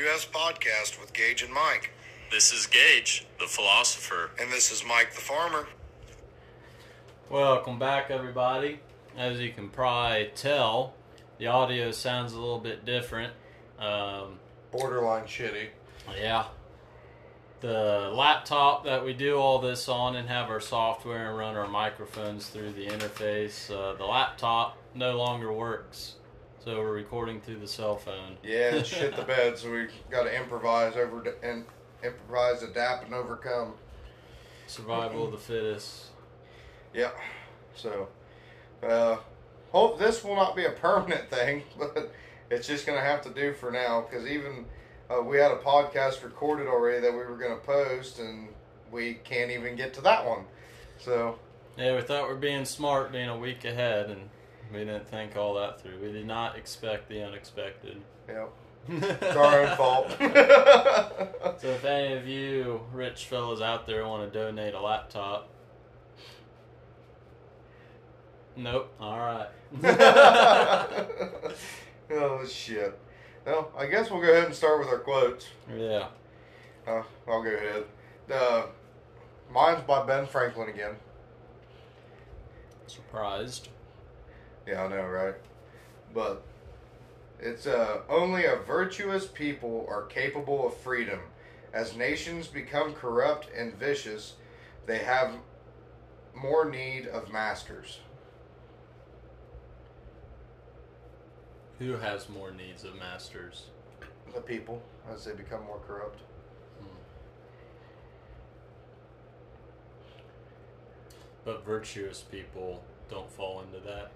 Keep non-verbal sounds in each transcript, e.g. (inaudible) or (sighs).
2S Podcast with Gage and Mike. This is Gage, the philosopher. And this is Mike the Farmer. Welcome back, everybody. As you can probably tell, the audio sounds a little bit different. Um, Borderline shitty. yeah. The laptop that we do all this on and have our software and run our microphones through the interface, uh, the laptop no longer works. So we're recording through the cell phone. Yeah, it (laughs) shit the bed, so we got to improvise over and improvise, adapt, and overcome. Survival of the fittest. Yeah. So, uh, hope this will not be a permanent thing, (laughs) but it's just gonna have to do for now. Because even uh, we had a podcast recorded already that we were gonna post, and we can't even get to that one. So, Yeah, we thought we are being smart, being a week ahead, and we didn't think all that through. We did not expect the unexpected. Yep. (laughs) it's our own fault. (laughs) (laughs) So if any of you rich fellas out there want to donate a laptop, nope. All right. oh shit. Well, I guess we'll go ahead and start with our quotes. yeah. Uh, I'll go ahead. Uh, mine's by Ben Franklin again. Surprised. Yeah, I know, right? But it's uh, only a virtuous people are capable of freedom. As nations become corrupt and vicious, they have more need of masters. Who has more needs of masters? The people, as they become more corrupt. But virtuous people don't fall into that.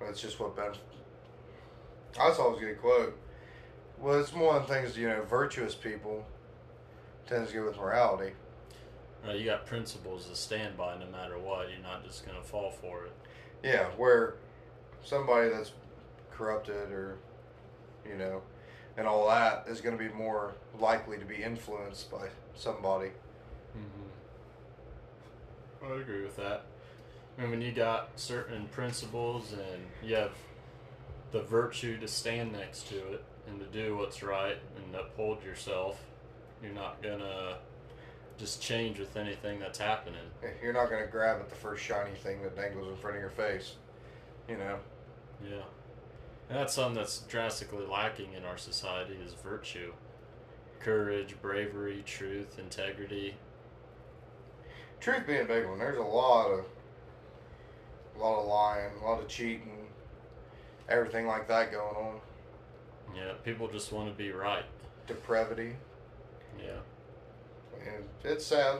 That's just what Ben. That's always a good quote. Well, it's one of the things you know. Virtuous people tends to go with morality. Right, you got principles to stand by no matter what. You're not just gonna fall for it. Yeah, where somebody that's corrupted or you know, and all that is going to be more likely to be influenced by somebody. Mm-hmm. I agree with that. And when you got certain principles and you have the virtue to stand next to it and to do what's right and uphold yourself, you're not gonna just change with anything that's happening. You're not going to grab at the first shiny thing that dangles in front of your face. You know. Yeah. And that's something that's drastically lacking in our society is virtue. Courage, bravery, truth, integrity. Truth being a big one, there's a lot of a lot of lying, a lot of cheating, everything like that going on. Yeah, people just want to be right. Depravity. Yeah. And it's sad.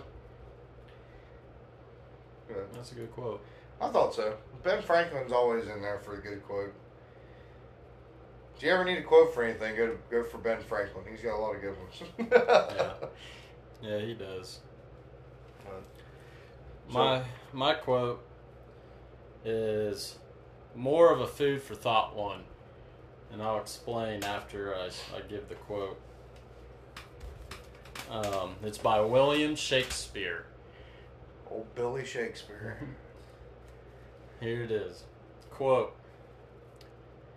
Yeah. That's a good quote. I thought so. Ben Franklin's always in there for a good quote. If you ever need a quote for anything, go to, go for Ben Franklin. He's got a lot of good ones. Yeah. (laughs) Yeah, he does. My my quote is more of a food for thought one, and I'll explain after I, I give the quote. Um, it's by William Shakespeare. Old Billy Shakespeare. (laughs) Here it is. Quote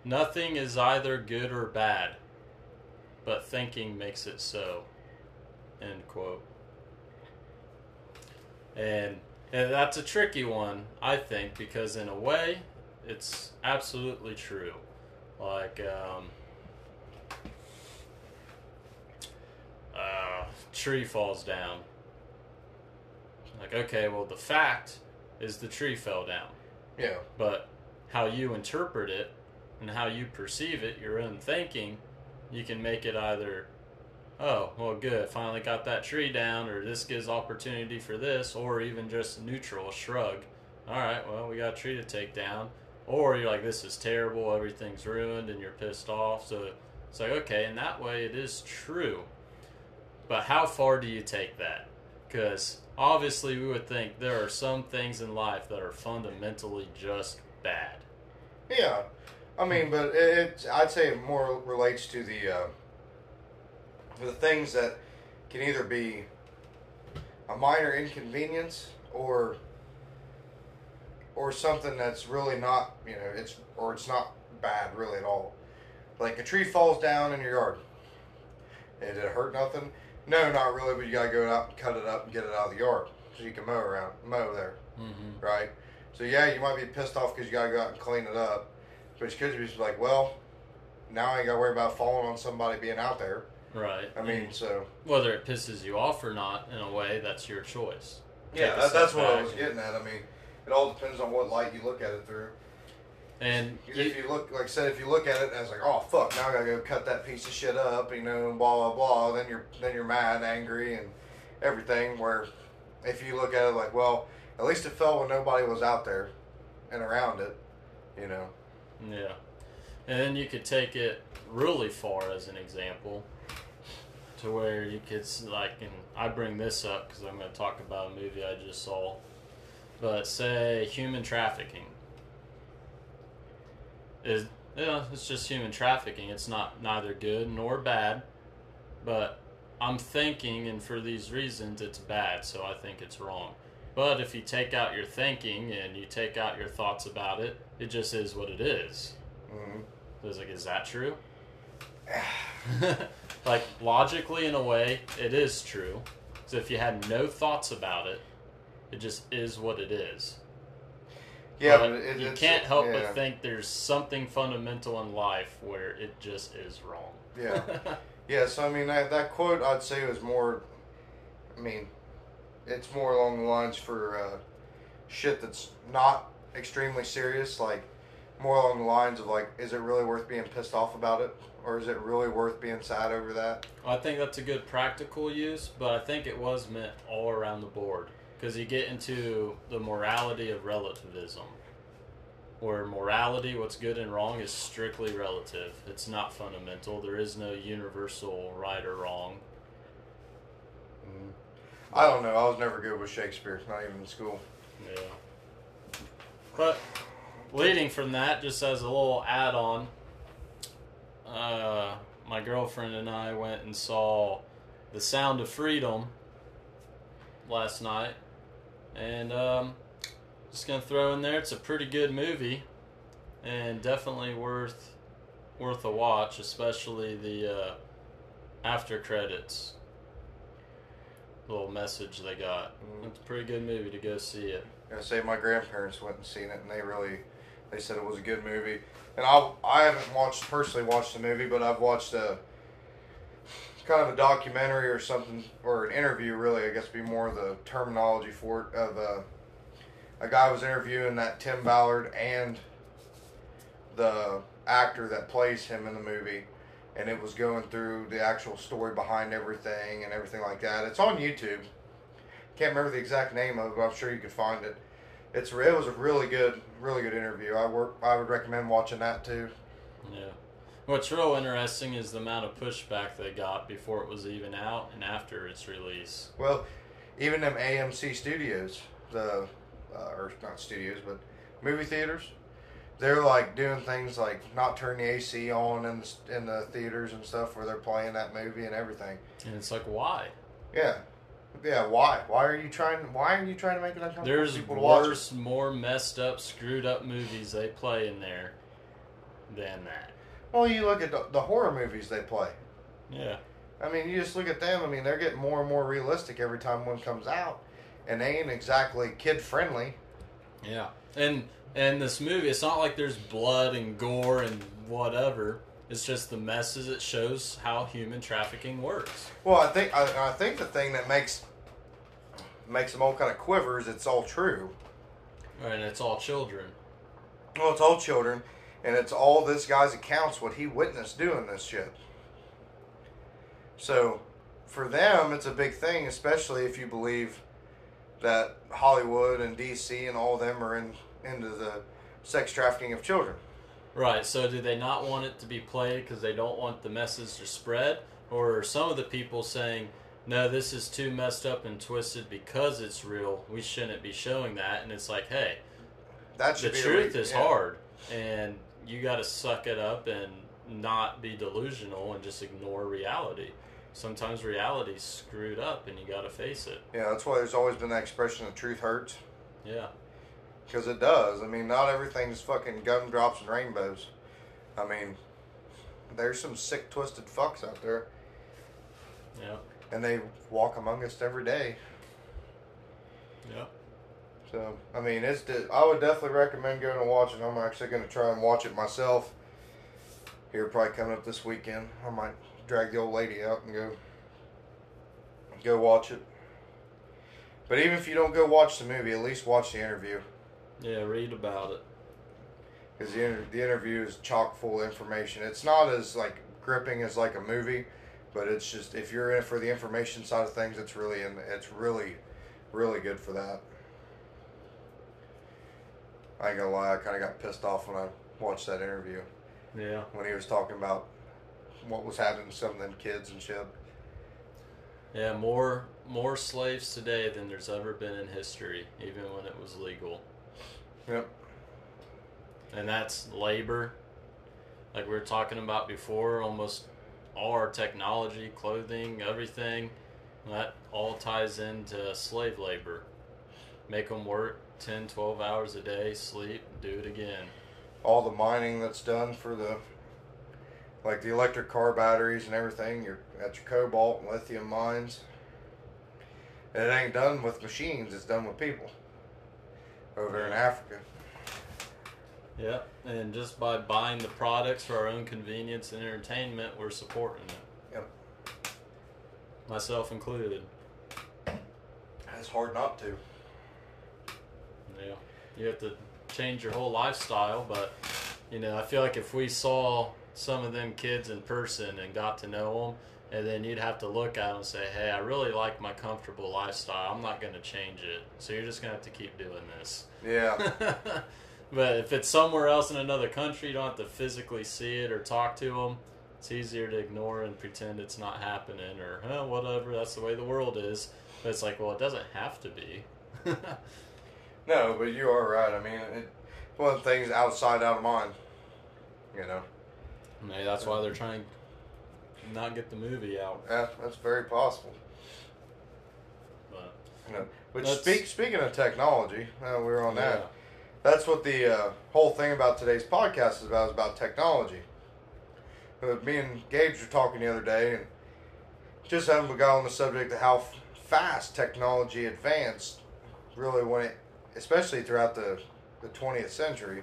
Nothing is either good or bad, but thinking makes it so. End quote. And, and that's a tricky one, I think, because in a way, it's absolutely true. Like, um, uh, tree falls down. Like, okay, well, the fact is the tree fell down Yeah. but how you interpret it and how you perceive it, your own thinking, you can make it either, oh, well, good, finally got that tree down, or this gives opportunity for this, or even just neutral, shrug. All right, well, we got a tree to take down. Or you're like, this is terrible, everything's ruined, and you're pissed off. So it's like, okay, in that way, it is true. But how far do you take that? Because obviously, we would think there are some things in life that are fundamentally just bad. Yeah. I mean, but it, it I'd say it more relates to the uh, the things that can either be a minor inconvenience or or something that's really not, you know, it's or it's not bad really at all. Like a tree falls down in your yard. And did it hurt nothing? No, not really. But you gotta go out and cut it up and get it out of the yard so you can mow around, mow there, Mm-hmm. right? So yeah, you might be pissed off because you gotta go out and clean it up, but you could be like, well, now I ain't gotta worry about falling on somebody being out there. Right. I mean, so whether it pisses you off or not, in a way, that's your choice. yeah, Take a that, that's what I was getting at. I mean, it all depends on what light you look at it through. And 'Cause if you look, like I said, if you look at it as like, oh fuck, now I gotta go cut that piece of shit up, you know, blah blah blah. Then you're then you're mad, angry, and everything. Where if you look at it like, well, at least it fell when nobody was out there and around it, you know. Yeah. And then you could take it really far as an example to where you could, like, and I bring this up because I'm going to talk about a movie I just saw. But say human trafficking. Is, you know, it's just human trafficking. It's not neither good nor bad. But I'm thinking, and for these reasons, it's bad, so I think it's wrong. But if you take out your thinking and you take out your thoughts about it, it just is what it is. hmm I was like, is that true? (sighs) (laughs) like logically, in a way, it is true. So if you had no thoughts about it, it just is what it is. Yeah, But but it, you can't help yeah, but think there's something fundamental in life where it just is wrong. Yeah. (laughs) Yeah, so I mean that, that quote I'd say was more. I mean, it's more along the lines for uh, shit that's not extremely serious, like more along the lines of like, is it really worth being pissed off about it, or is it really worth being sad over that? I think that's a good practical use, but I think it was meant all around the board because you get into the morality of relativism, where morality, what's good and wrong, is strictly relative. It's not fundamental. There is no universal right or wrong. Mm. I don't know. I was never good with Shakespeare, not even in school. Yeah. But leading from that, just as a little add on, uh, my girlfriend and I went and saw The Sound of Freedom last night. And um, just going to throw in there, it's a pretty good movie and definitely worth worth a watch, especially the uh, after credits little message they got. Mm. It's a pretty good movie to go see it. I say my grandparents went and seen it, and they really, they said it was a good movie. And I, I haven't watched personally watched the movie, but I've watched a kind of a documentary or something, or an interview. Really, I guess be more the terminology for it of uh, a guy was interviewing that Tim Ballard and the actor that plays him in the movie. And it was going through the actual story behind everything and everything like that. It's on YouTube can't remember the exact name of it, but I'm sure you could find it. It's it was a really good, really good interview. I work. I would recommend watching that too. Yeah. What's real interesting is the amount of pushback they got before it was even out and after its release. Well, even them AMC studios, the uh, or not studios, but movie theaters, they're like doing things like not turn the AC on in the, in the theaters and stuff where they're playing that movie and everything. And it's like, why? Yeah, yeah. Why? Why are you trying? Why are you trying to make it uncomfortable There's people to watch? it? worse, more messed up, screwed up movies they play in there than that. Well, you look at the, the horror movies they play. Yeah. I mean, you just look at them. I mean, they're getting more and more realistic every time one comes out, and they ain't exactly kid friendly. Yeah. And and this movie, it's not like there's blood and gore and whatever. It's just the messes it shows how human trafficking works. Well, I think I, I think the thing that makes makes them all kind of quiver is it's all true. And it's all children. Well, it's all children, and it's all this guy's accounts what he witnessed doing this shit. So, for them, it's a big thing, especially if you believe that Hollywood and DC and all of them are in into the sex trafficking of children. Right. So, do they not want it to be played because they don't want the message to spread, or are some of the people saying, "No, this is too messed up and twisted because it's real. We shouldn't be showing that." And it's like, hey, That the truth is yeah. hard, and you got to suck it up and not be delusional and just ignore reality. Sometimes reality's screwed up, and you got to face it. Yeah, that's why there's always been that expression "the truth hurts." Yeah. Because it does. I mean, not everything's fucking gumdrops and rainbows. I mean, there's some sick, twisted fucks out there. Yeah. and they walk among us every day. Yeah. So I mean, it's I would definitely recommend going and watching. I'm actually going to try and watch it myself. Here, probably coming up this weekend. I might drag the old lady out and go go watch it. But even if you don't go watch the movie, at least watch the interview Yeah. Read about it. because the inter- the interview is chock full of information. It's not as like gripping as like a movie, but it's just if you're in it for the information side of things, it's really in, it's really really good for that. I ain't gonna lie, I kind of got pissed off when I watched that interview Yeah. when he was talking about what was happening to some of them kids and shit. Yeah. More more slaves today than there's ever been in history, even when it was legal. Yep. and that's labor. Like we were talking about before, almost all our technology, clothing, everything, that all ties into slave labor. Make them work 10, 12 hours a day, sleep, do it again. All the mining that's done for the like the electric car batteries and everything, your at your cobalt and lithium mines. And it ain't done with machines, it's done with people. Over in Africa. Yep, and just by buying the products for our own convenience and entertainment, we're supporting it. Yep. Myself included. It's hard not to. Yeah, you have to change your whole lifestyle, but you know, I feel like if we saw some of them kids in person and got to know them, and then you'd have to look at them and say, "Hey, I really like my comfortable lifestyle. I'm not going to change it. So you're just going to have to keep doing this." Yeah. (laughs) but if it's somewhere else in another country, you don't have to physically see it or talk to them. It's easier to ignore and pretend it's not happening or huh, whatever. That's the way the world is. But it's like, well, it doesn't have to be. (laughs) no, but you are right. I mean, it, one of the things outside, out of mind. You know. Maybe that's why they're trying not get the movie out. Yeah, that's very possible. But You know, which speak, speaking of technology, uh, we were on that. yeah. That's what the uh, whole thing about today's podcast is about. Is about technology. Uh, me and Gage were talking the other day, and just haven't got on the subject of how f- fast technology advanced. Really, when it, especially throughout the the twentieth century.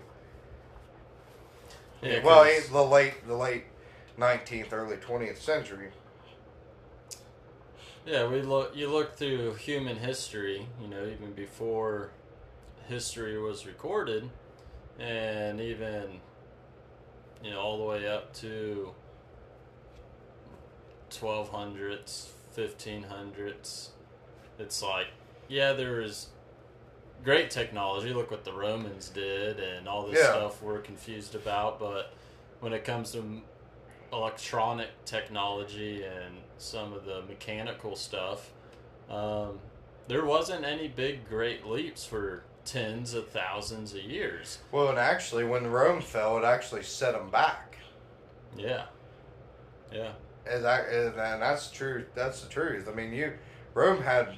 Yeah, well, the late the late nineteenth, early twentieth century. Yeah, we look. You look through human history. You know, even before history was recorded, and even you know all the way up to twelve hundreds, fifteen hundreds. It's like, yeah, there is great technology. Look what the Romans did, and all this Yeah. stuff we're confused about. But when it comes to electronic technology and some of the mechanical stuff, um, there wasn't any big great leaps for tens of thousands of years. Well, and actually, when Rome fell, it actually set them back. Yeah, yeah, As I, and and that's true. That's the truth. I mean, you Rome had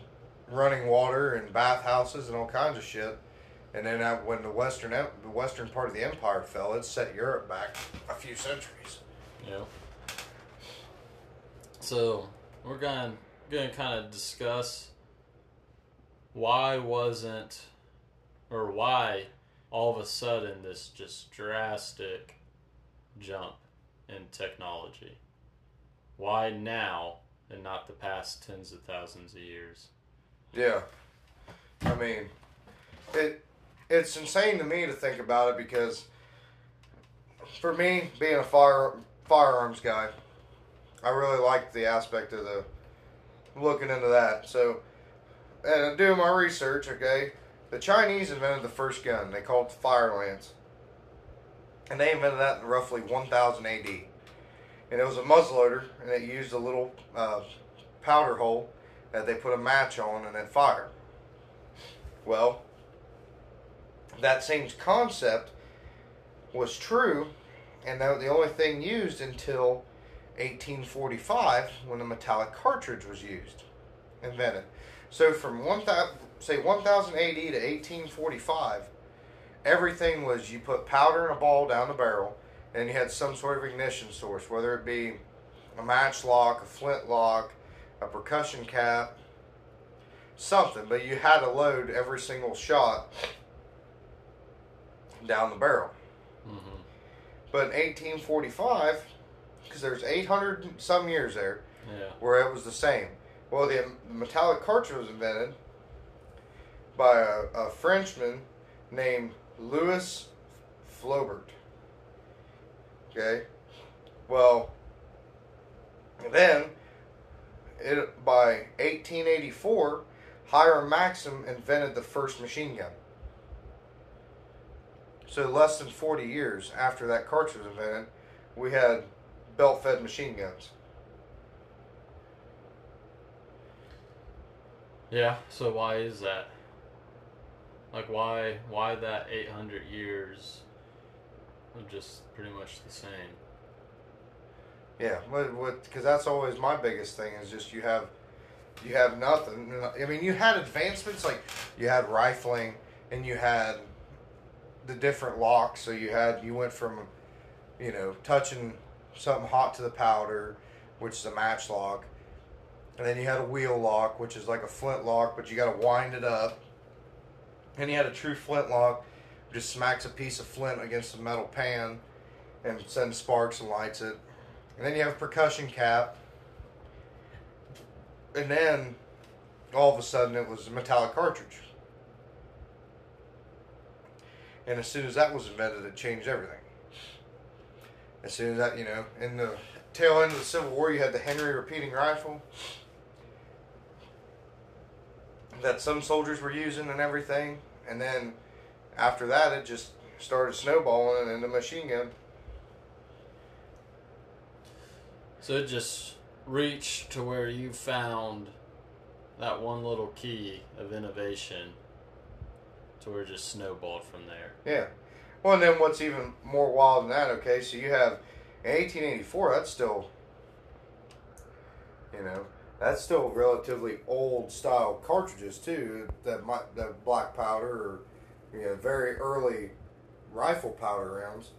running water and bathhouses and all kinds of shit. And then when the western the western part of the empire fell, it set Europe back a few centuries. Yeah. So we're gonna gonna kind of discuss why wasn't or why all of a sudden this just drastic jump in technology. Why now and not the past tens of thousands of years? Yeah, I mean, it it's insane to me to think about it because for me, being a fire firearms guy, I really like the aspect of the looking into that. So, and doing my research, okay, the Chinese invented the first gun. They called it the fire lance, and they invented that in roughly 1000 AD. And it was a muzzleloader, and it used a little uh, powder hole that they put a match on and then fire. Well, that same concept was true, and that the only thing used until 1845 when the metallic cartridge was used, invented. So from 1000, say 1000 AD to 1845, everything was you put powder in a ball down the barrel, and you had some sort of ignition source, whether it be a matchlock, a flintlock, a percussion cap, something. But you had to load every single shot down the barrel. hmm But in 1845, because there's 800 and some years there Yeah. where it was the same. Well, the metallic cartridge was invented by a, a Frenchman named Louis Flobert. Okay. Well, then, it, by 1884, Hiram Maxim invented the first machine gun. So less than 40 years after that cartridge was invented, we had belt-fed machine guns. Yeah. So why is that? Like why why that 800 years of just pretty much the same? Yeah, what what because that's always my biggest thing is just you have you have nothing. I mean, you had advancements like you had rifling and you had the different locks. So you had you went from you know touching something hot to the powder, which is a match lock, and then you had a wheel lock, which is like a flint lock, but you got to wind it up. And you had a true flint lock, which just smacks a piece of flint against a metal pan, and sends sparks and lights it. And then you have a percussion cap. And then all of a sudden it was a metallic cartridge. And as soon as that was invented, it changed everything. As soon as that, you know, in the tail end of the Civil War, you had the Henry repeating rifle that some soldiers were using and everything. And then after that, it just started snowballing into machine gun. So it just reached to where you found that one little key of innovation to where it just snowballed from there. Yeah. Well, and then what's even more wild than that, okay, so you have in 1884, that's still, you know, that's still relatively old style cartridges, too, that might, that black powder or, you know, very early rifle powder rounds.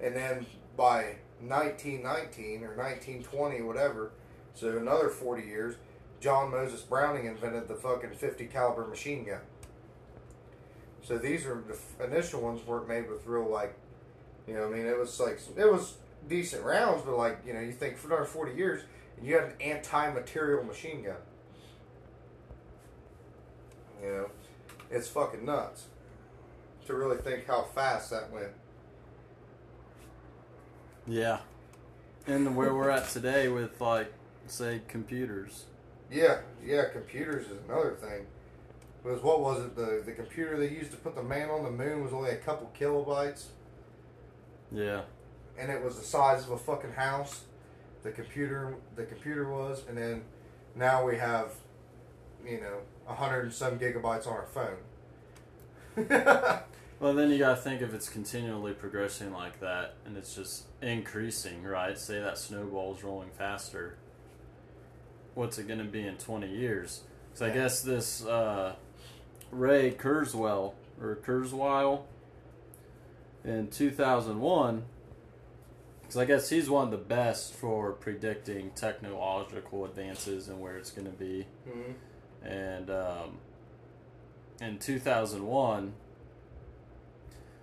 And then by 1919 or 1920, whatever, so another 40 years, John Moses Browning invented the fucking 50 caliber machine gun. So these are the initial ones weren't made with real like, you know, I mean, it was like it was decent rounds, but like you know, you think for another forty years, and you had an anti-material machine gun. You know, it's fucking nuts to really think how fast that went. Yeah. And where we're at today with like say computers. Yeah, yeah, computers is another thing. Was what was it? The the computer they used to put the man on the moon was only a couple kilobytes. Yeah. and it was the size of a fucking house. The computer, the computer was, and then now we have, you know, a hundred and some gigabytes on our phone. (laughs) Well, then you got to think if it's continually progressing like that and it's just increasing, right? Say that snowball's rolling faster. What's it going to be in 20 years? So I guess this uh, Ray Kurzweil or Kurzweil in 2001, because I guess he's one of the best for predicting technological advances and where it's going to be. mm-hmm. And um, in 2001,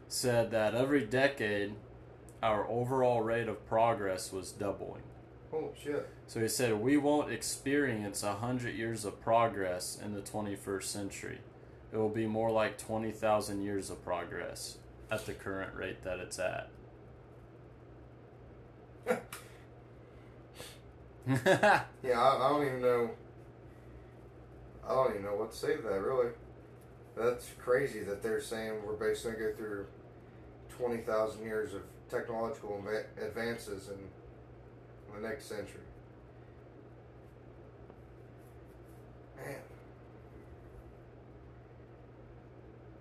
said that every decade our overall rate of progress was doubling. Oh shit! So he said we won't experience a hundred years of progress in the 21st century. It will be more like 20,000 years of progress at the current rate that it's at. (laughs) Yeah, I, I don't even know. I don't even know what to say to that. Really, that's crazy that they're saying we're basically gonna go through twenty thousand years of technological advances in the next century. Man.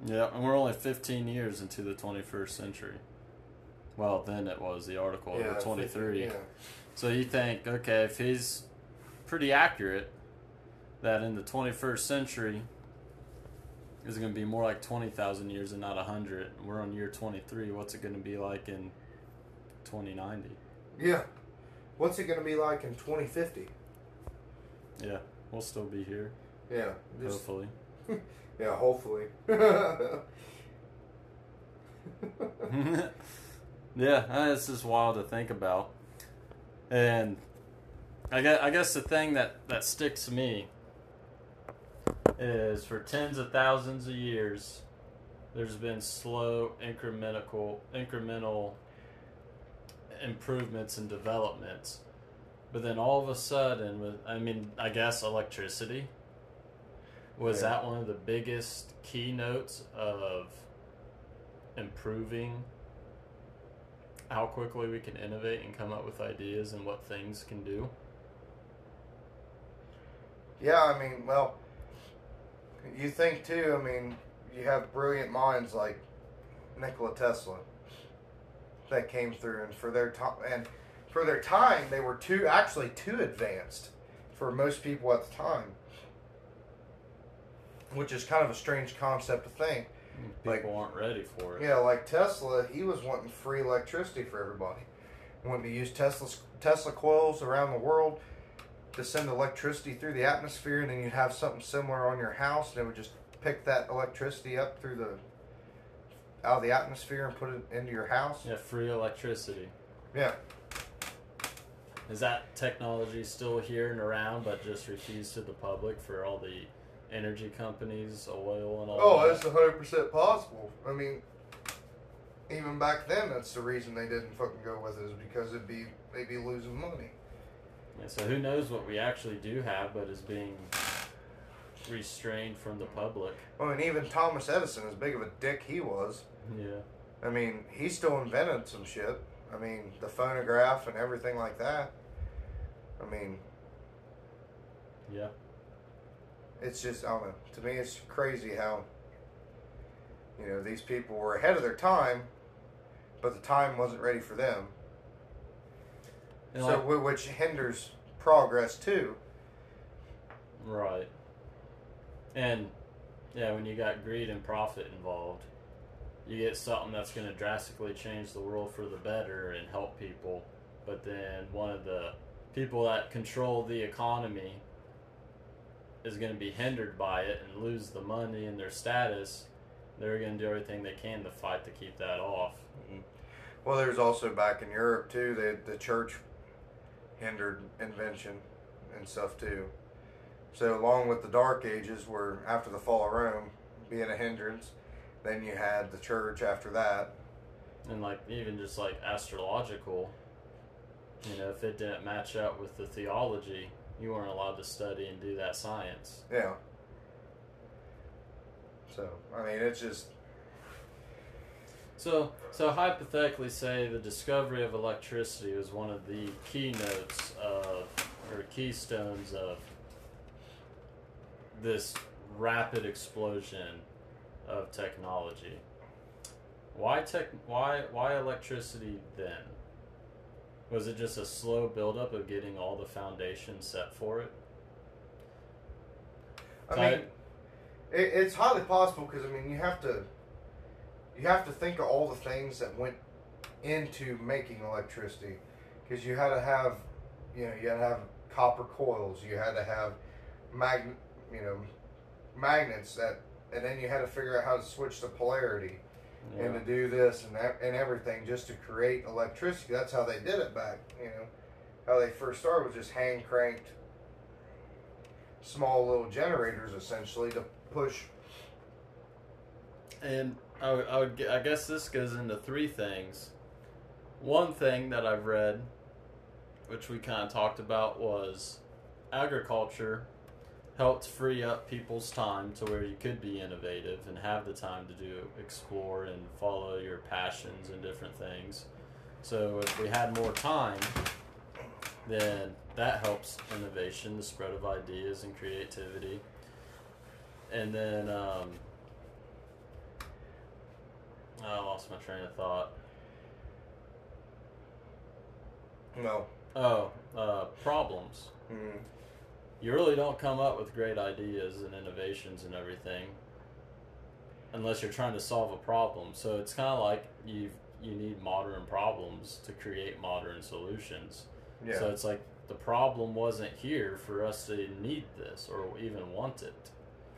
Yeah, and we're only 15 years into the 21st century. Well, then it was the article of the 23. Yeah. So you think, okay, if he's pretty accurate, that in the 21st century is going to be more like 20,000 years and not 100. We're on year 23. What's it going to be like in 2090? Yeah. What's it going to be like in 2050? Yeah, we'll still be here, Yeah, hopefully. (laughs) yeah, hopefully. (laughs) (laughs) yeah, uh, it's just wild to think about. And I guess, I guess the thing that, that sticks to me is for tens of thousands of years, there's been slow incremental incremental improvements and developments. But then all of a sudden, with I mean, I guess electricity was Yeah. that one of the biggest keynotes of improving how quickly we can innovate and come up with ideas and what things can do. Yeah, I mean, well, you think too. I mean, you have brilliant minds like Nikola Tesla that came through, and for their time, and for their time, they were too actually too advanced for most people at the time, which is kind of a strange concept to think. People Like- aren't ready for it. Yeah, like Tesla, he was wanting free electricity for everybody. Wanting to use Tesla Tesla coils around the world to send electricity through the atmosphere, and then you'd have something similar on your house, and it would just pick that electricity up through the out of the atmosphere and put it into your house. Yeah, free electricity. Yeah. Is that technology still here and around, but just refused to the public for all the energy companies, oil, and all? Oh, that? that's hundred percent possible. I mean, even back then, that's the reason they didn't fucking go with it is because it'd be they'd be losing money. Yeah, so who knows what we actually do have, but is being restrained from the public. I mean, even Thomas Edison, as big of a dick he was, Yeah. I mean, he still invented some shit. I mean, the phonograph and everything like that. I mean, Yeah. It's just, I don't know. To me, it's crazy how, you know, these people were ahead of their time, but the time wasn't ready for them. And so, like- which hinders progress too. Right. And yeah, when you got greed and profit involved, you get something that's going to drastically change the world for the better and help people. But then one of the people that control the economy is going to be hindered by it and lose the money and their status. They're going to do everything they can to fight to keep that off. Mm-hmm. Well, there's also back in Europe too. The the church hindered invention and stuff too. So along with the Dark Ages, where after the fall of Rome being a hindrance, then you had the church after that. And like even just like astrological, you know, if it didn't match up with the theology, you weren't allowed to study and do that science. Yeah. So I mean, it's just So, so hypothetically, say the discovery of electricity was one of the keynotes of, or keystones of this rapid explosion of technology. Why tech? Why why electricity then? Was it just a slow buildup of getting all the foundation set for it? I mean, it, it's highly possible because I mean, you have to you have to think of all the things that went into making electricity because you had to have you know you had to have copper coils, you had to have mag you know magnets that, and then you had to figure out how to switch the polarity and to do this and that, and everything just to create electricity. That's how they did it back. You know, how they first started was just hand cranked small little generators essentially to push. And I, would- I would, I guess this goes into three things. One thing that I've read, which we kind of talked about, was agriculture helped free up people's time to where you could be innovative and have the time to do explore and follow your passions and different things. So if we had more time, then that helps innovation, the spread of ideas and creativity. And then um, I lost my train of thought. No. Oh, uh, problems. Mm. You really don't come up with great ideas and innovations and everything unless you're trying to solve a problem. So it's kind of like you you need modern problems to create modern solutions. Yeah. So it's like the problem wasn't here for us to need this or even want it.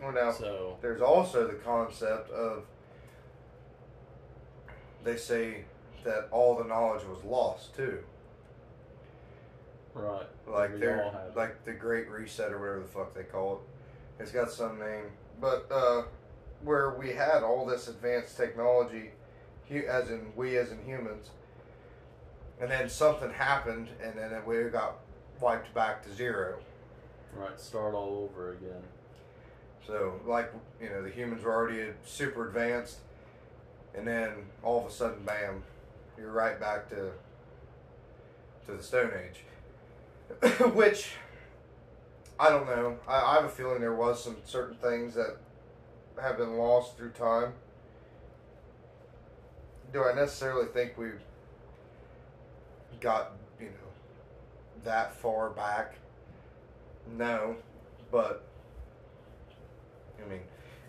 Well, now So there's also the concept of they say that all the knowledge was lost too. Right, Like we they're like the Great Reset or whatever the fuck they call it. It's got some name, but uh, where we had all this advanced technology, as in we as in humans, and then something happened, and then we got wiped back to zero. right start all over again. So, like, you know, the humans were already super advanced, and then all of a sudden, bam, you're right back to to the Stone Age. (coughs) Which I don't know. I, I have a feeling there was some certain things that have been lost through time. Do I necessarily think we got you know that far back? No, but I mean,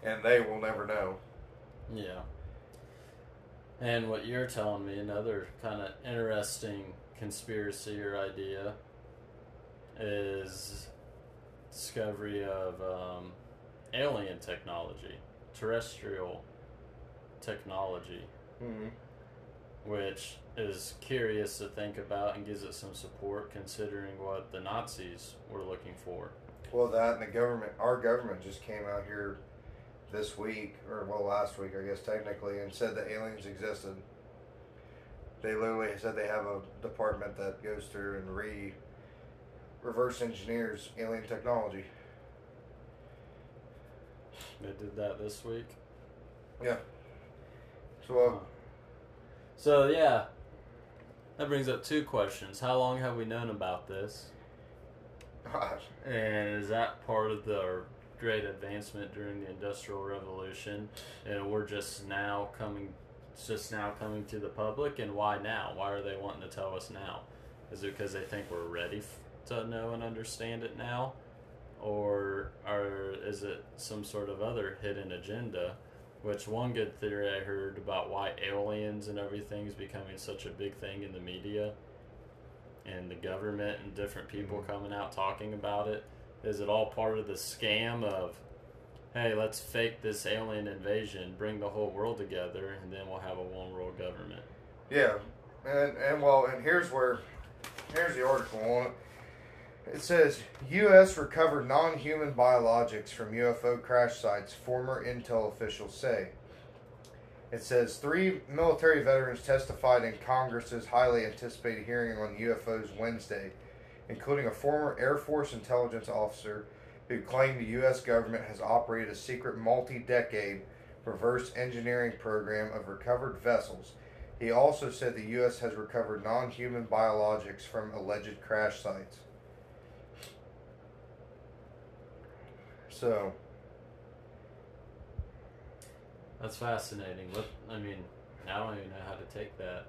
and they will never know. Yeah. And what you're telling me, another kind of interesting conspiracy or idea, is discovery of um, alien technology, terrestrial technology, Mm-hmm. which is curious to think about and gives it some support considering what the Nazis were looking for. Well, that and the government, our government just came out here this week, or well, last week, I guess technically, and said that aliens existed. They literally said they have a department that goes through and re reverse engineers alien technology. They did that this week. Yeah. So, uh, So yeah, that brings up two questions. How long have we known about this? And is that part of the great advancement during the Industrial Revolution? And we're just now coming, it's just now coming to the public. And why now? Why are they wanting to tell us now? Is it because they think we're ready to know and understand it now, or or is it some sort of other hidden agenda? Which one good theory I heard about why aliens and everything is becoming such a big thing in the media and the government and different people Mhm. coming out talking about it is it all part of the scam of hey let's fake this alien invasion bring the whole world together and then we'll have a one world government Yeah, and and well, and here's where here's the article on it. It says U.S. recovered non-human biologics from UFO crash sites. Former intel officials say. It says three military veterans testified in Congress's highly anticipated hearing on UFOs Wednesday, including a former Air Force intelligence officer who claimed the U.S. government has operated a secret multi-decade reverse engineering program of recovered vessels. He also said the U.S. has recovered non human biologics from alleged crash sites. So, that's fascinating. What i mean i don't even know how to take that.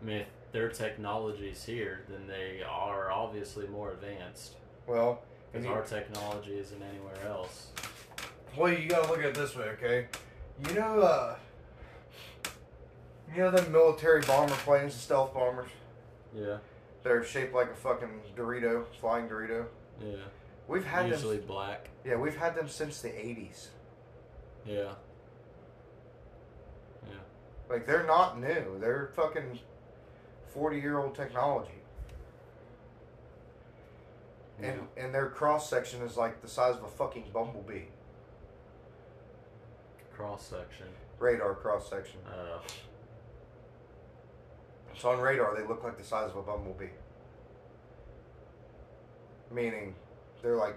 I mean if their technology's here then they are obviously more advanced. Well, because our technology isn't anywhere else. Well, you gotta look at it this way, okay? You know, uh, you know the military bomber planes, the stealth bombers. yeah They're shaped like a fucking Dorito, flying Dorito. yeah We've had usually them. black Yeah, we've had them since the '80s. yeah Yeah. Like they're not new. They're fucking forty-year-old technology. and and their cross section is like the size of a fucking bumblebee. cross section Radar cross section. uh So on radar, they look like the size of a bumblebee. Meaning, they're like,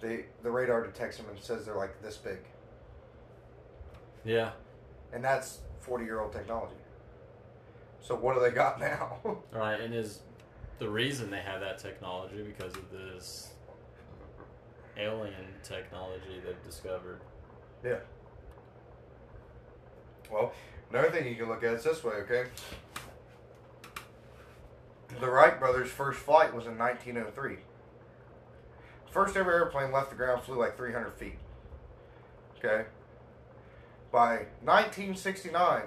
they the radar detects them and says they're like this big, yeah and that's forty year old technology. So what do they got (laughs) now? Right, and is the reason they have that technology because of this alien technology they've discovered. Yeah. Well, another thing you can look at is this way, okay? The Wright brothers' first flight was in 1903. First ever airplane left the ground flew like 300 feet. Okay? By 1969,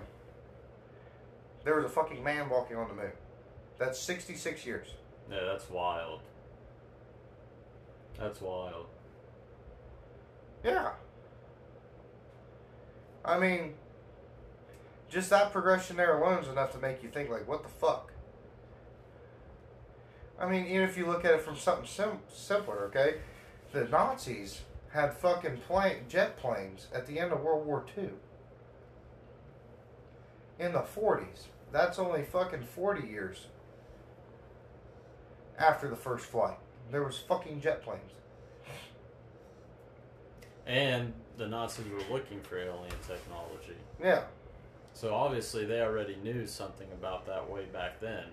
there was a fucking man walking on the moon. That's 66 years. Yeah, that's wild. That's wild. Yeah. I mean, just that progression there alone is enough to make you think, like, what the fuck? I mean, even if you look at it from something sim- simpler, okay? The Nazis had fucking plane, jet planes at the end of World War II. In the 40s. That's only fucking 40 years after the first flight. There was fucking jet planes. And the Nazis were looking for alien technology. Yeah. So obviously they already knew something about that way back then.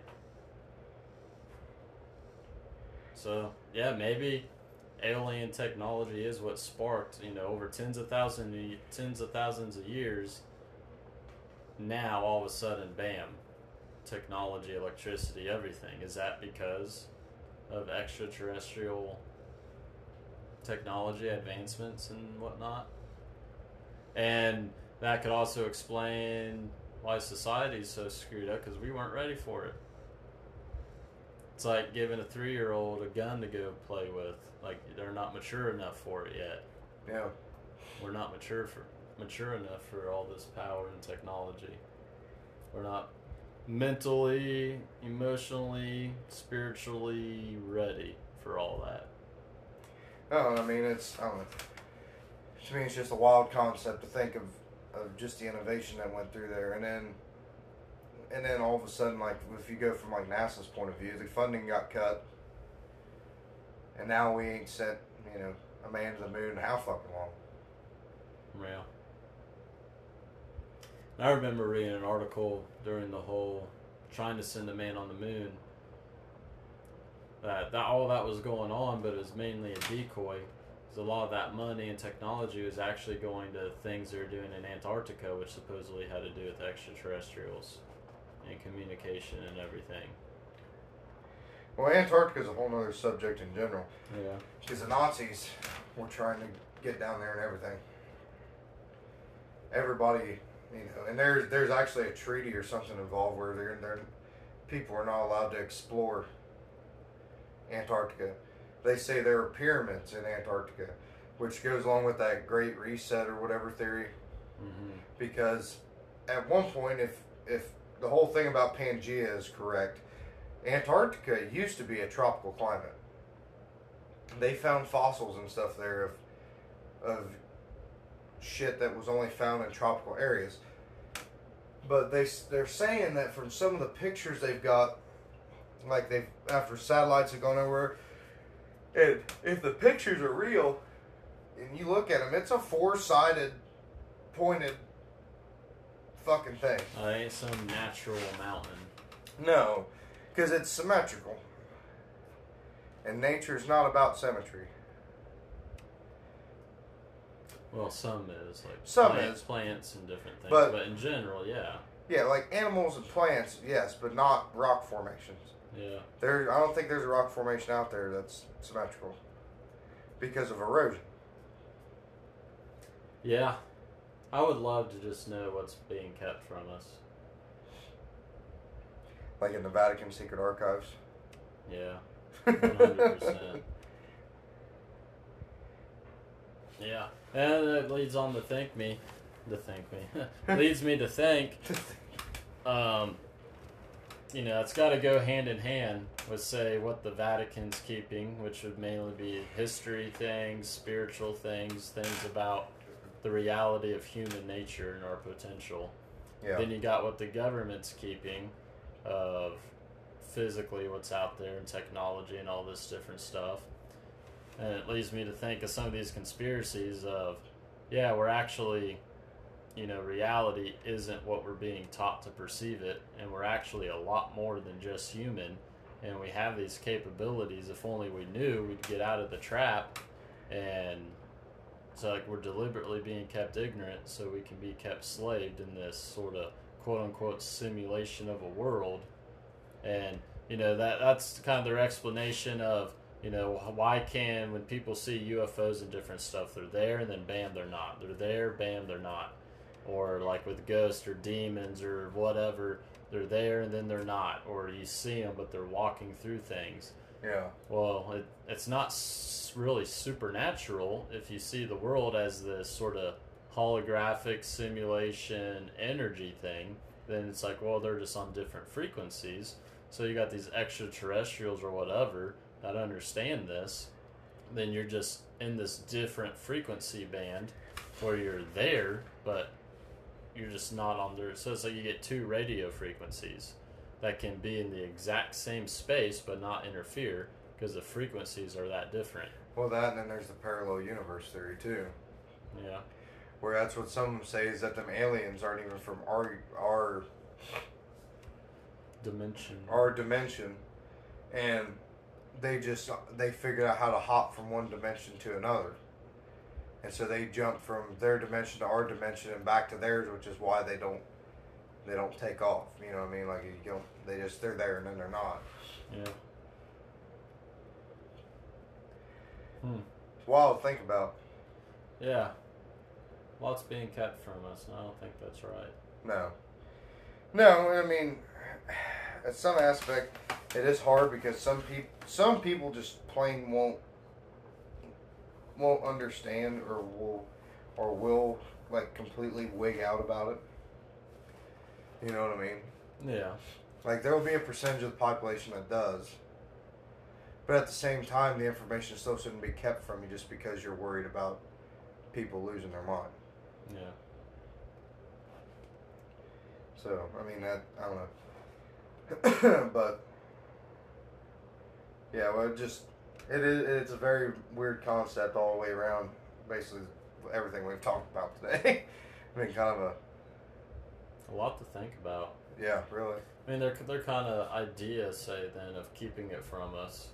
So yeah, maybe alien technology is what sparked, you know, over tens of thousands, tens of thousands of years. Now all of a sudden, bam, technology, electricity, everything. Is that because of extraterrestrial technology advancements and whatnot? And that could also explain why society's so screwed up because we weren't ready for it. It's like giving a three year old a gun to go play with. Like they're not mature enough for it yet. Yeah. We're not mature for mature enough for all this power and technology. We're not mentally, emotionally, spiritually ready for all that. No, I mean it's I don't know. To me, it's just a wild concept to think of, of just the innovation that went through there, and then, and then all of a sudden, like if you go from like NASA's point of view, the funding got cut, and now we ain't sent you know a man to the moon how fucking long. Yeah. I remember reading an article during the whole trying to send a man on the moon. That, that all that was going on, but it was mainly a decoy. Because a lot of that money and technology was actually going to things they're doing in Antarctica, which supposedly had to do with extraterrestrials and communication and everything. Well, Antarctica is a whole other subject in general Yeah. because the Nazis were trying to get down there and everything. Everybody, you know, and there's there's actually a treaty or something involved where they're, they're people are not allowed to explore Antarctica. They say there are pyramids in Antarctica, which goes along with that Great Reset or whatever theory. Mm-hmm. Because at one point, if if the whole thing about Pangea is correct, Antarctica used to be a tropical climate. They found fossils and stuff there of of shit that was only found in tropical areas. But they they're saying that from some of the pictures they've got, like they've after satellites have gone over, and if the pictures are real, and you look at them, it's a four-sided, pointed, fucking thing. Uh, ain't some natural mountain. No, because it's symmetrical. And nature is not about symmetry. Well, some is like Some plant- is. plants and different things, But- but, in general, yeah, Yeah, like animals and plants, yes, but not rock formations. yeah. There, I don't think there's a rock formation out there that's symmetrical because of erosion. Yeah, I would love to just know what's being kept from us. Like in the Vatican secret archives. Yeah, (laughs) one hundred percent. Yeah, and that leads on to thank me, to thank me, (laughs) leads me to thank. (laughs) Um, you know, it's got to go hand in hand with say what the Vatican's keeping, which would mainly be history things, spiritual things, things about the reality of human nature and our potential. Yeah. Then you got what the government's keeping of physically what's out there and technology and all this different stuff. And it leads me to think of some of these conspiracies of, yeah, we're actually, you know, reality isn't what we're being taught to perceive it, and we're actually a lot more than just human, and we have these capabilities. If only we knew, we'd get out of the trap, and so like we're deliberately being kept ignorant so we can be kept slaved in this sort of quote unquote simulation of a world. And you know that that's kind of their explanation of you know why can when people see UFOs and different stuff they're there and then bam they're not they're there bam they're not or like with ghosts or demons or whatever, they're there and then they're not, or you see them but they're walking through things. Yeah. Well, it, it's not really supernatural if you see the world as this sort of holographic simulation energy thing. Then it's like, well, they're just on different frequencies. So you got these extraterrestrials or whatever that understand this. Then you're just in this different frequency band where you're there, but you're just not on there. So it's like you get two radio frequencies that can be in the exact same space but not interfere because the frequencies are that different. Well, that and then there's the parallel universe theory too, Yeah. where that's what some of them say is that them aliens aren't even from our our Dimension. our dimension, and they just they figured out how to hop from one dimension to another, and so they jump from their dimension to our dimension and back to theirs, which is why they don't they don't take off. You know what I mean? Like you don't they just they're there and then they're not. Yeah. It's wild to think about. Yeah. Lots being kept from us, and I don't think that's right. No. No, I mean, at some aspect, it is hard because some people, some people just plain won't, won't understand or will, or will like completely wig out about it. You know what I mean? Yeah. Like there will be a percentage of the population that does, but at the same time, the information still shouldn't be kept from you just because you're worried about people losing their mind. Yeah. So I mean that I don't know, (coughs) but yeah, well, it just it is it's a very weird concept all the way around. Basically, everything we've talked about today. (laughs) I mean, kind of a A lot to think about. yeah, really. I mean, their their kind of idea, say, then of keeping it from us,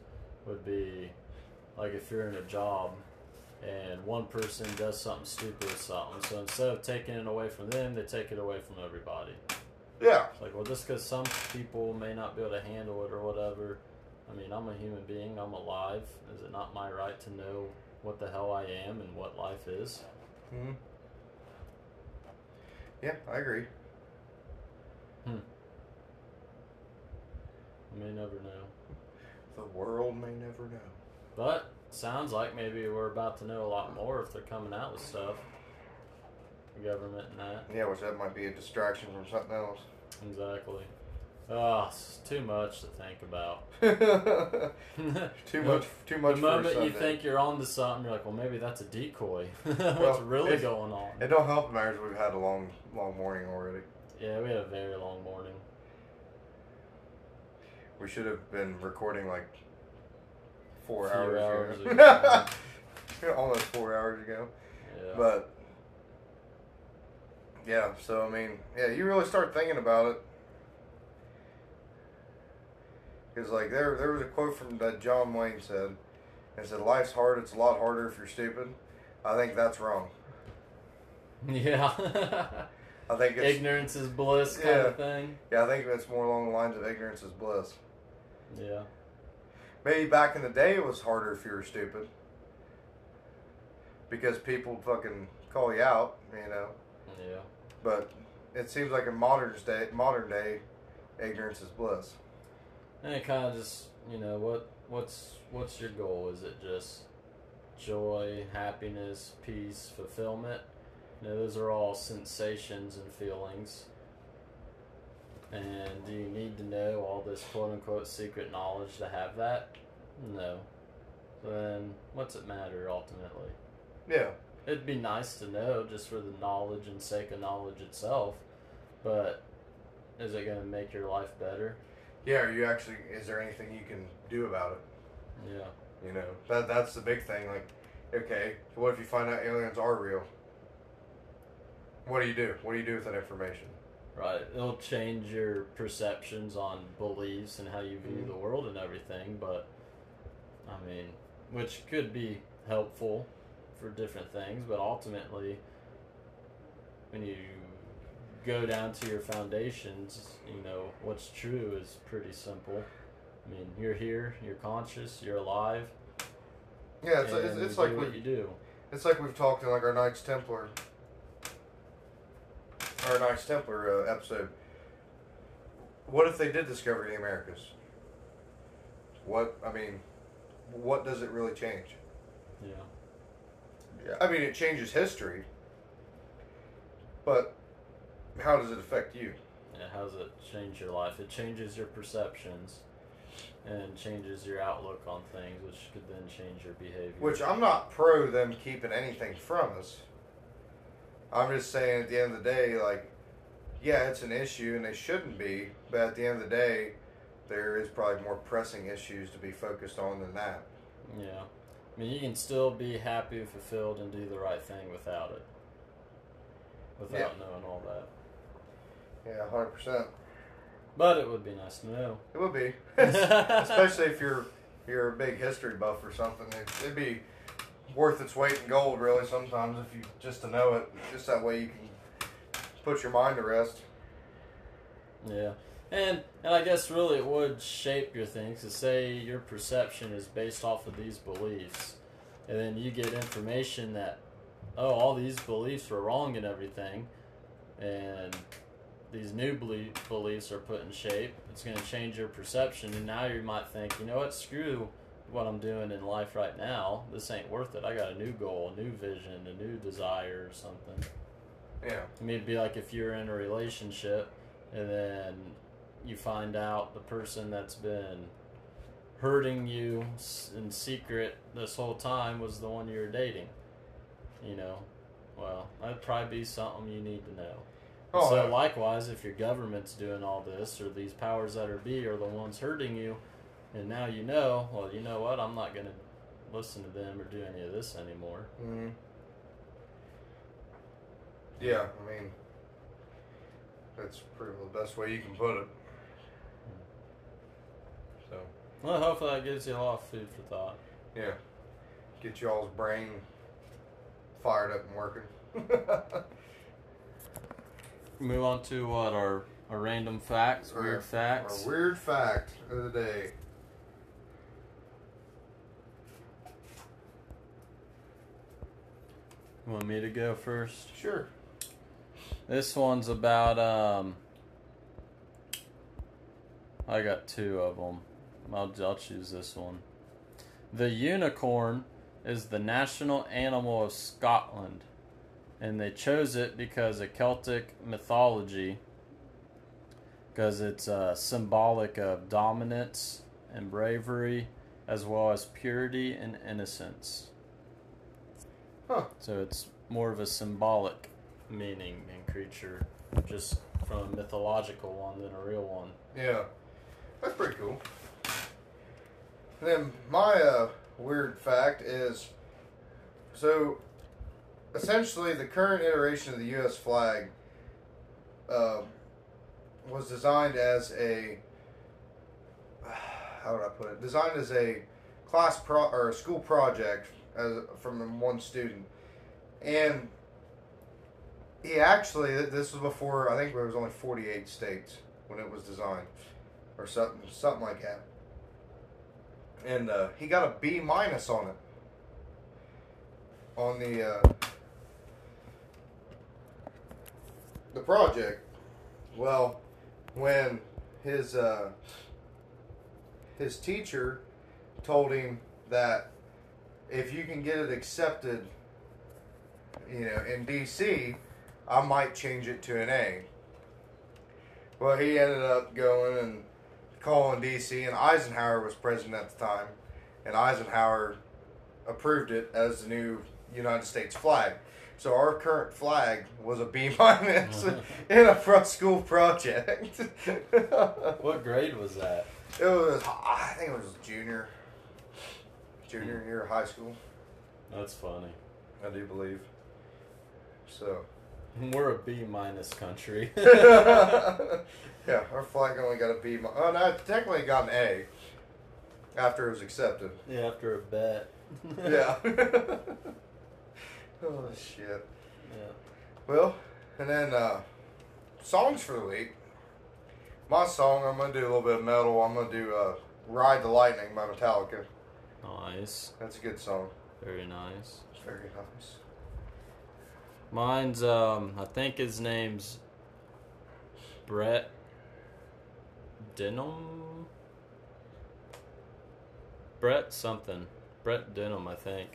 would be like if you're in a job and one person does something stupid with something, so instead of taking it away from them, they take it away from everybody. Yeah, It's like, well, just because some people may not be able to handle it or whatever. I mean, I'm a human being. I'm alive. Is it not my right to know what the hell I am and what life is? hmm yeah, I agree. We may never know. The world may never know. But sounds like maybe we're about to know a lot more if they're coming out with stuff. The government and that. Yeah, which that might be a distraction from something else. Exactly. Ah, oh, it's too much to think about. (laughs) (laughs) too much. Too much. The moment you think you're onto something, you're like, well, maybe that's a decoy. (laughs) What's Well, really going on? it don't help matters. We've had a long, long morning already. Yeah, we had a very long morning. We should have been recording like four hours, hours ago. (laughs) ago. Almost four hours ago. Yeah. But yeah, so I mean, yeah, you really start thinking about it. Because like there, there was a quote from that John Wayne said. It said, "Life's hard. It's a lot harder if you're stupid." I think that's wrong. (laughs) yeah. I think it's Ignorance is bliss kind Yeah. of thing. yeah. I think it's more along the lines of ignorance is bliss. Yeah. Maybe back in the day it was harder if you were stupid. Because people fucking call you out, you know. Yeah. But it seems like in modern day, modern day, ignorance is bliss. And it kind of just, you know, what what's what's your goal? Is it just joy, happiness, peace, fulfillment? You know, those are all sensations and feelings. And do you need to know all this quote unquote secret knowledge to have that? No. Then what's it matter ultimately? Yeah, It'd be nice to know just for the knowledge and sake of knowledge itself, but is it going to make your life better? yeah. Are you actually? Is there anything you can do about it? Yeah. You know, that that's the big thing. Like, okay, what if you find out aliens are real? What do you do? What do you do with that information? Right. It'll change your perceptions on beliefs and how you view Mhm. the world and everything, but I mean, which could be helpful for different things, but ultimately, when you go down to your foundations, you know, what's true is pretty simple. I mean, you're here, you're conscious, you're alive. Yeah, it's it's, it's like what we you do. it's like we've talked in like our Knights Templar. Or Knights Templar uh, episode. What if they did discover the Americas? What I mean, what does it really change? Yeah. Yeah, I mean it changes history, but how does it affect you? Yeah, how does it change your life? It changes your perceptions and changes your outlook on things, which could then change your behavior. Which I'm not pro them keeping anything from us. I'm just saying at the end of the day, like, yeah, it's an issue and they shouldn't be, but at the end of the day, there is probably more pressing issues to be focused on than that. Yeah. I mean, you can still be happy, fulfilled, and do the right thing without it. Without knowing all that. Yeah, hundred percent. But it would be nice to know. It would be, (laughs) especially if you're you're a big history buff or something. It, it'd be worth its weight in gold, really. Sometimes if you just to know it, just that way you can put your mind to rest. Yeah. And and I guess really it would shape your things to say your perception is based off of these beliefs. And then you get information that oh all these beliefs were wrong and everything and these new belie- beliefs are put in shape. It's going to change your perception and now you might think, you know what, screw what I'm doing in life right now. This ain't worth it. I got a new goal, a new vision, a new desire or something. Yeah. I mean, it'd be like if you're in a relationship and then you find out the person that's been hurting you in secret this whole time was the one you were dating. You know, well, that'd probably be something you need to know. Oh, so likewise, if your government's doing all this or these powers that are be are the ones hurting you, and now you know, well, you know what? I'm not gonna listen to them or do any of this anymore. hmm Yeah, I mean, that's pretty well the best way you can put it. So, Well, hopefully that gives you a lot of food for thought. yeah, get y'all's brain fired up and working. (laughs) Move on to what our our random facts, Our- weird facts. Our weird fact of the day. You want me to go first? Sure. This one's about um. I got two of them. I'll, I'll choose this one. The unicorn is the national animal of Scotland, and they chose it because of Celtic mythology. Because it's uh, symbolic of dominance and bravery, as well as purity and innocence. Huh. So it's more of a symbolic meaning and creature, just from a mythological one than a real one. Yeah, that's pretty cool. And then my uh, weird fact is, so essentially the current iteration of the U.S. flag uh, was designed as a (sighs) how would I put it? Designed as a class pro or a school project as from one student, and he actually this was before I think there was only forty eight states when it was designed, or something something like that. And uh, he got a B minus on it. On the uh, the project. Well, when his uh, his teacher told him that if you can get it accepted, you know, in DC, I might change it to an A. Well, he ended up going and calling DC, and Eisenhower was president at the time, and Eisenhower approved it as the new United States flag. So our current flag was a B (laughs) minus (laughs) in a front school project. What grade was that? It was, I think it was junior, junior year of high school. That's funny. I do believe. So. We're a B minus country. (laughs) (laughs) yeah, our flag only got a B. mi- Oh, no, it technically got an A after it was accepted. yeah, after a bet. (laughs) Yeah. oh shit. yeah. Well, and then uh, songs for the week. My song, I'm gonna do a little bit of metal. I'm gonna do uh, "Ride the Lightning" by Metallica. Nice. That's a good song. Very nice. It's very nice. Mine's um I think his name's Brett Denham. Brett something. Brett Denham, I think.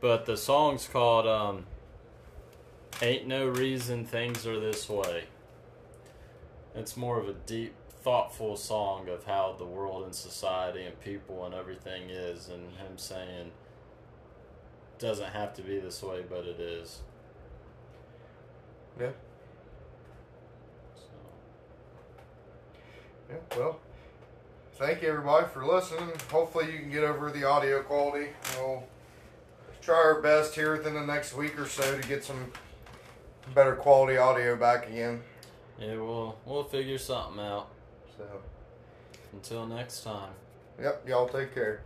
But the song's called um, Ain't No Reason Things Are This Way. It's more of a deep, thoughtful song of how the world and society and people and everything is, and him saying, doesn't have to be this way, but it is. Yeah. So. Yeah, well, thank you everybody for listening. Hopefully, you can get over the audio quality. We'll try our best here within the next week or so to get some better quality audio back again. Yeah, we'll we'll figure something out. So, Until next time. yep, y'all take care.